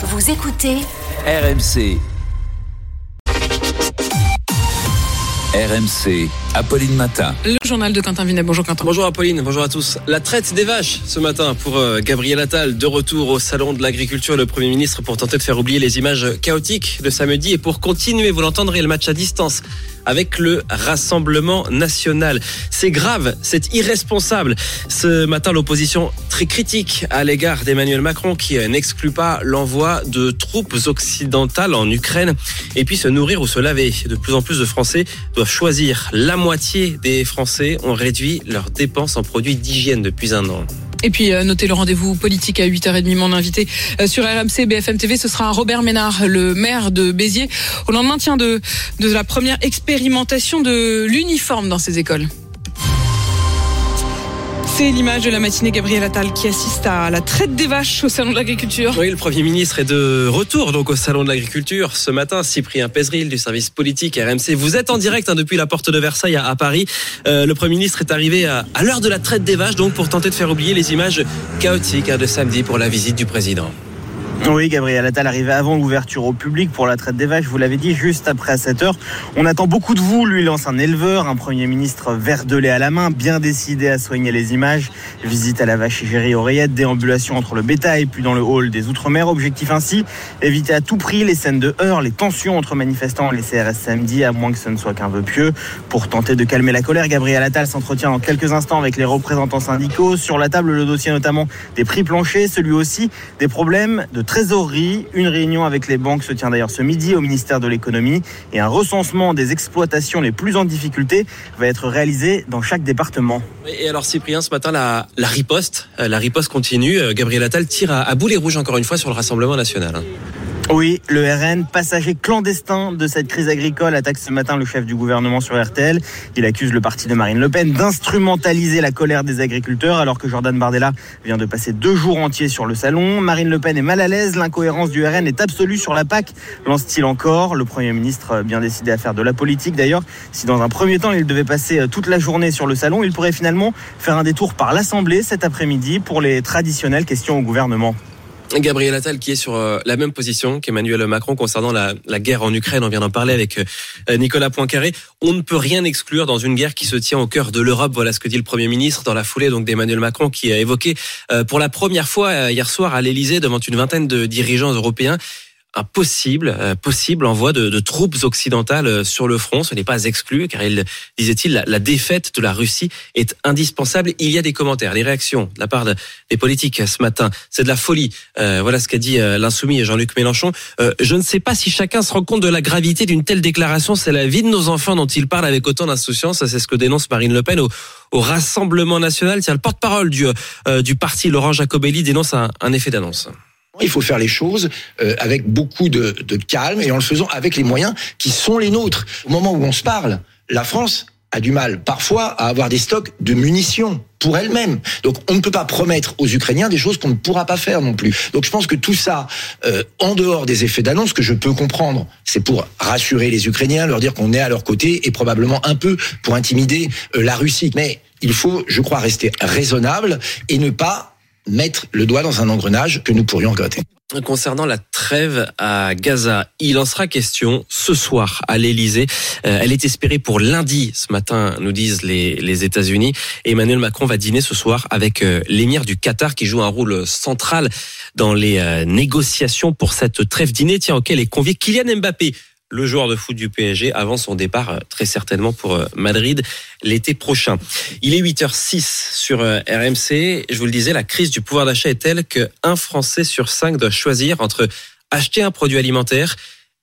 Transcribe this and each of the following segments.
Vous écoutez RMC. RMC, Apolline Matin. Le journal de Quentin Vinet. Bonjour Quentin. Bonjour Apolline, bonjour à tous. La traite des vaches ce matin pour euh, Gabriel Attal, de retour au salon de l'agriculture, le Premier ministre pour tenter de faire oublier les images chaotiques de samedi et pour continuer, vous l'entendrez, le match à distance avec le Rassemblement national. C'est grave, c'est irresponsable. Ce matin, l'opposition très critique à l'égard d'Emmanuel Macron qui euh, n'exclut pas l'envoi de troupes occidentales en Ukraine et puis se nourrir ou se laver. De plus en plus de Français doivent choisir. La moitié des Français ont réduit leurs dépenses en produits d'hygiène depuis un an. Et puis euh, notez le rendez-vous politique à 8h30. Mon invité euh, sur RMC BFM TV, ce sera Robert Ménard, le maire de Béziers, au lendemain de, de la première expérimentation de l'uniforme dans ces écoles. C'est l'image de la matinée Gabriel Attal qui assiste à la traite des vaches au salon de l'agriculture. Oui, le Premier ministre est de retour donc au salon de l'agriculture ce matin. Cyprien Pézril du service politique RMC. Vous êtes en direct hein, depuis la porte de Versailles à, Paris. Euh, le Premier ministre est arrivé à, à l'heure de la traite des vaches donc pour tenter de faire oublier les images chaotiques hein, de samedi pour la visite du président. Oui, Gabriel Attal arrivé avant l'ouverture au public pour la traite des vaches, vous l'avez dit, juste après 7 heures. On attend beaucoup de vous, lui lance un éleveur, un Premier ministre vert de lait à la main, bien décidé à soigner les images. Visite à la vache égérie oreillette, déambulation entre le bétail puis dans le hall des Outre-mer. Objectif ainsi, éviter à tout prix les scènes de heurts, les tensions entre manifestants et les CRS samedi, à moins que ce ne soit qu'un vœu pieux. Pour tenter de calmer la colère, Gabriel Attal s'entretient en quelques instants avec les représentants syndicaux. Sur la table, le dossier notamment des prix planchers, celui aussi des problèmes de trésorerie. Une réunion avec les banques se tient d'ailleurs ce midi au ministère de l'économie et un recensement des exploitations les plus en difficulté va être réalisé dans chaque département. Et alors Cyprien, ce matin, la, riposte, euh, la riposte continue. Euh, Gabriel Attal tire à, à boulet rouge encore une fois sur le Rassemblement national. Oui, le RN, passager clandestin de cette crise agricole, attaque ce matin le chef du gouvernement sur RTL. Il accuse le parti de Marine Le Pen d'instrumentaliser la colère des agriculteurs alors que Jordan Bardella vient de passer deux jours entiers sur le salon. Marine Le Pen est mal à l'aise, l'incohérence du RN est absolue sur la PAC, lance-t-il encore. Le Premier ministre bien décidé à faire de la politique d'ailleurs. Si dans un premier temps il devait passer toute la journée sur le salon, il pourrait finalement faire un détour par l'Assemblée cet après-midi pour les traditionnelles questions au gouvernement. Gabriel Attal qui est sur euh, la même position qu'Emmanuel Macron concernant la, guerre en Ukraine. On vient d'en parler avec euh, Nicolas Poincaré. On ne peut rien exclure dans une guerre qui se tient au cœur de l'Europe. Voilà ce que dit le Premier ministre dans la foulée donc d'Emmanuel Macron qui a évoqué euh, pour la première fois hier soir à l'Elysée devant une vingtaine de dirigeants européens un possible, euh, possible envoi de, de, troupes occidentales euh, sur le front. Ce n'est pas exclu, car il disait-il, la, la, défaite de la Russie est indispensable. Il y a des commentaires, des réactions de la part de, des politiques ce matin. C'est de la folie. Euh, voilà ce qu'a dit euh, l'insoumis Jean-Luc Mélenchon. Euh, je ne sais pas si chacun se rend compte de la gravité d'une telle déclaration. C'est la vie de nos enfants dont il parle avec autant d'insouciance. C'est ce que dénonce Marine Le Pen au, au Rassemblement national. Tiens, le porte-parole du, euh, du parti, Laurent Jacobelli, dénonce un, un effet d'annonce. Il faut faire les choses euh, avec beaucoup de, de, calme et en le faisant avec les moyens qui sont les nôtres. Au moment où on se parle, la France a du mal parfois à avoir des stocks de munitions pour elle-même. Donc on ne peut pas promettre aux Ukrainiens des choses qu'on ne pourra pas faire non plus. Donc je pense que tout ça, euh, en dehors des effets d'annonce que je peux comprendre, c'est pour rassurer les Ukrainiens, leur dire qu'on est à leur côté et probablement un peu pour intimider euh, la Russie. Mais il faut, je crois, rester raisonnable et ne pas mettre le doigt dans un engrenage que nous pourrions regretter. Concernant la trêve à Gaza, il en sera question ce soir à l'Elysée. Euh, elle est espérée pour lundi ce matin, nous disent les, États-Unis. Emmanuel Macron va dîner ce soir avec euh, l'émir du Qatar qui joue un rôle central dans les euh, négociations pour cette trêve dîner. Tiens, auquel est convié Kylian Mbappé le joueur de foot du PSG avant son départ très certainement pour Madrid l'été prochain. Il est 8h06 sur RMC. Je vous le disais, la crise du pouvoir d'achat est telle qu'un Français sur cinq doit choisir entre acheter un produit alimentaire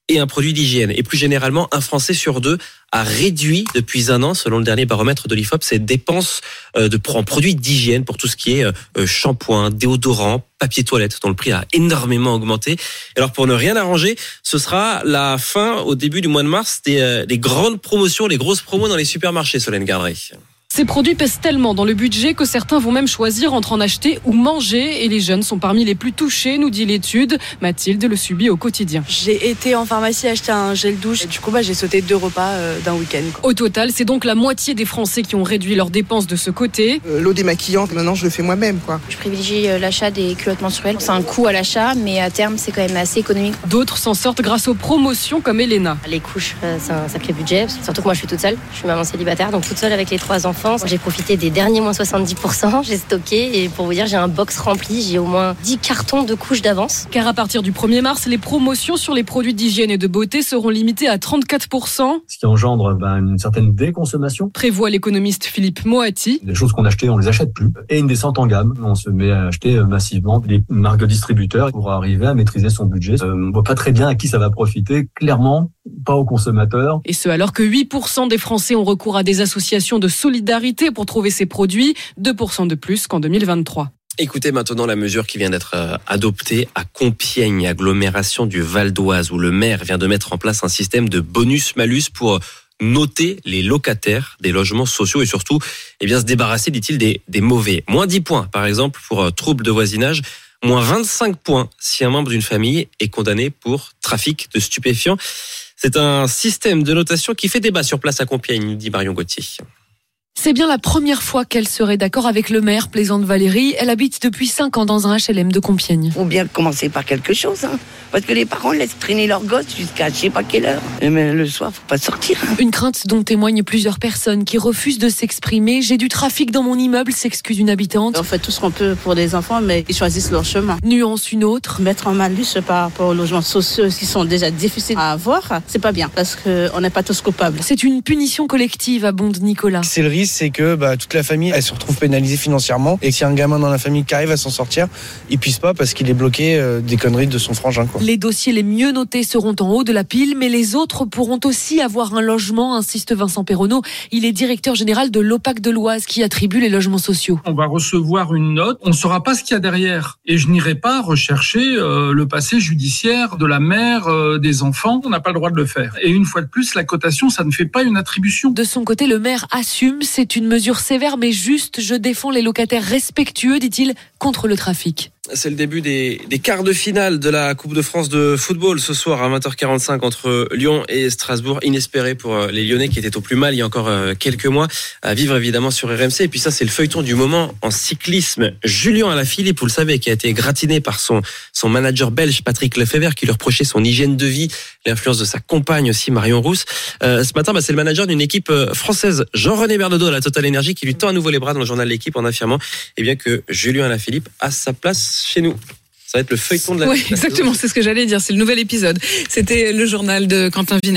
et un produit d'hygiène. Et plus généralement, un Français sur deux a réduit depuis un an, selon le dernier baromètre de l'IFOP, ses dépenses de, en produits d'hygiène pour tout ce qui est shampoing, déodorant, papier toilette, dont le prix a énormément augmenté. Alors pour ne rien arranger, ce sera la fin, au début du mois de mars, des, des grandes promotions, les grosses promos dans les supermarchés, Solène Gardry. Ces produits pèsent tellement dans le budget que certains vont même choisir entre en acheter ou manger. Et les jeunes sont parmi les plus touchés, nous dit l'étude. Mathilde le subit au quotidien. J'ai été en pharmacie acheter un gel douche. Et du coup, bah, j'ai sauté deux repas euh, d'un week-end. Au total, c'est donc la moitié des Français qui ont réduit leurs dépenses de ce côté. Euh, L'eau démaquillante, maintenant, je le fais moi-même. quoi. Je privilégie euh, l'achat des culottes menstruelles. C'est un coût à l'achat, mais à terme, c'est quand même assez économique. D'autres s'en sortent grâce aux promotions comme Elena. Les couches, euh, c'est un sacré budget. Surtout que moi, je suis toute seule. Je suis maman célibataire, donc toute seule avec les trois enfants. J'ai profité des derniers moins 70%. J'ai stocké et pour vous dire, j'ai un box rempli. J'ai au moins 10 cartons de couches d'avance. Car à partir du 1er mars, les promotions sur les produits d'hygiène et de beauté seront limitées à 34%. Ce qui engendre ben, une certaine déconsommation. Prévoit l'économiste Philippe Moati. Les choses qu'on achetait, on les achète plus. Et une descente en gamme. On se met à acheter euh, massivement des marques de distributeurs pour arriver à maîtriser son budget. Euh, on voit pas très bien à qui ça va profiter. Clairement, pas aux consommateurs. Et ce, alors que 8% des Français ont recours à des associations de solidarité pour trouver ces produits, 2% de plus qu'en 2023. Écoutez maintenant la mesure qui vient d'être euh, adoptée à Compiègne, agglomération du Val d'Oise, où le maire vient de mettre en place un système de bonus-malus pour noter les locataires des logements sociaux et surtout eh bien, se débarrasser, dit-il, des, des mauvais. Moins 10 points, par exemple, pour euh, trouble de voisinage. Moins 25 points si un membre d'une famille est condamné pour trafic de stupéfiants. C'est un système de notation qui fait débat sur place à Compiègne, dit Marion Gauthier. C'est bien la première fois qu'elle serait d'accord avec le maire, Plaisante Valérie. Elle habite depuis 5 ans dans un HLM de Compiègne. Faut bien commencer par quelque chose, hein. Parce que les parents laissent traîner leurs gosses jusqu'à je sais pas quelle heure. Et mais le soir, faut pas sortir. hein. Une crainte dont témoignent plusieurs personnes qui refusent de s'exprimer. J'ai du trafic dans mon immeuble, s'excuse une habitante. On fait tout ce qu'on peut pour les enfants, mais ils choisissent leur chemin. Nuance une autre. Mettre en malus par rapport aux logements sociaux qui sont déjà difficiles à avoir, c'est pas bien, parce qu'on n'est pas tous coupables. C'est une punition collective, abonde Nicolas. C'est le risque, c'est que bah, toute la famille, elle se retrouve pénalisée financièrement. Et si un gamin dans la famille qui arrive à s'en sortir, il puisse pas parce qu'il est bloqué euh, des conneries de son frangin. Quoi. Les dossiers les mieux notés seront en haut de la pile, mais les autres pourront aussi avoir un logement, insiste Vincent Perronneau. Il est directeur général de l'OPAC de l'Oise qui attribue les logements sociaux. On va recevoir une note, on ne saura pas ce qu'il y a derrière. Et je n'irai pas rechercher euh, le passé judiciaire de la mère, euh, des enfants. On n'a pas le droit de le faire. Et une fois de plus, la cotation, ça ne fait pas une attribution. De son côté, le maire assume, c'est une mesure sévère mais juste. Je défends les locataires respectueux, dit-il, contre le trafic. C'est le début des, quarts de finale de la Coupe de France de football ce soir à 20h45 entre Lyon et Strasbourg. Inespéré pour euh, les Lyonnais qui étaient au plus mal il y a encore euh, quelques mois. À vivre évidemment sur RMC. Et puis ça, c'est le feuilleton du moment en cyclisme. Julien Alaphilippe, vous le savez, qui a été gratiné par son, son manager belge Patrick Lefebvre qui lui reprochait son hygiène de vie, l'influence de sa compagne aussi Marion Rousse. Euh, ce matin, bah, c'est le manager d'une équipe française, Jean-René Bernaudot à la Total Énergie, qui lui tend à nouveau les bras dans le journal L'équipe en affirmant eh bien, que Julien Alaphilippe a sa place chez nous. Ça va être le feuilleton de la Oui, exactement, c'est ce que j'allais dire. C'est le nouvel épisode. C'était le journal de Quentin Vinet.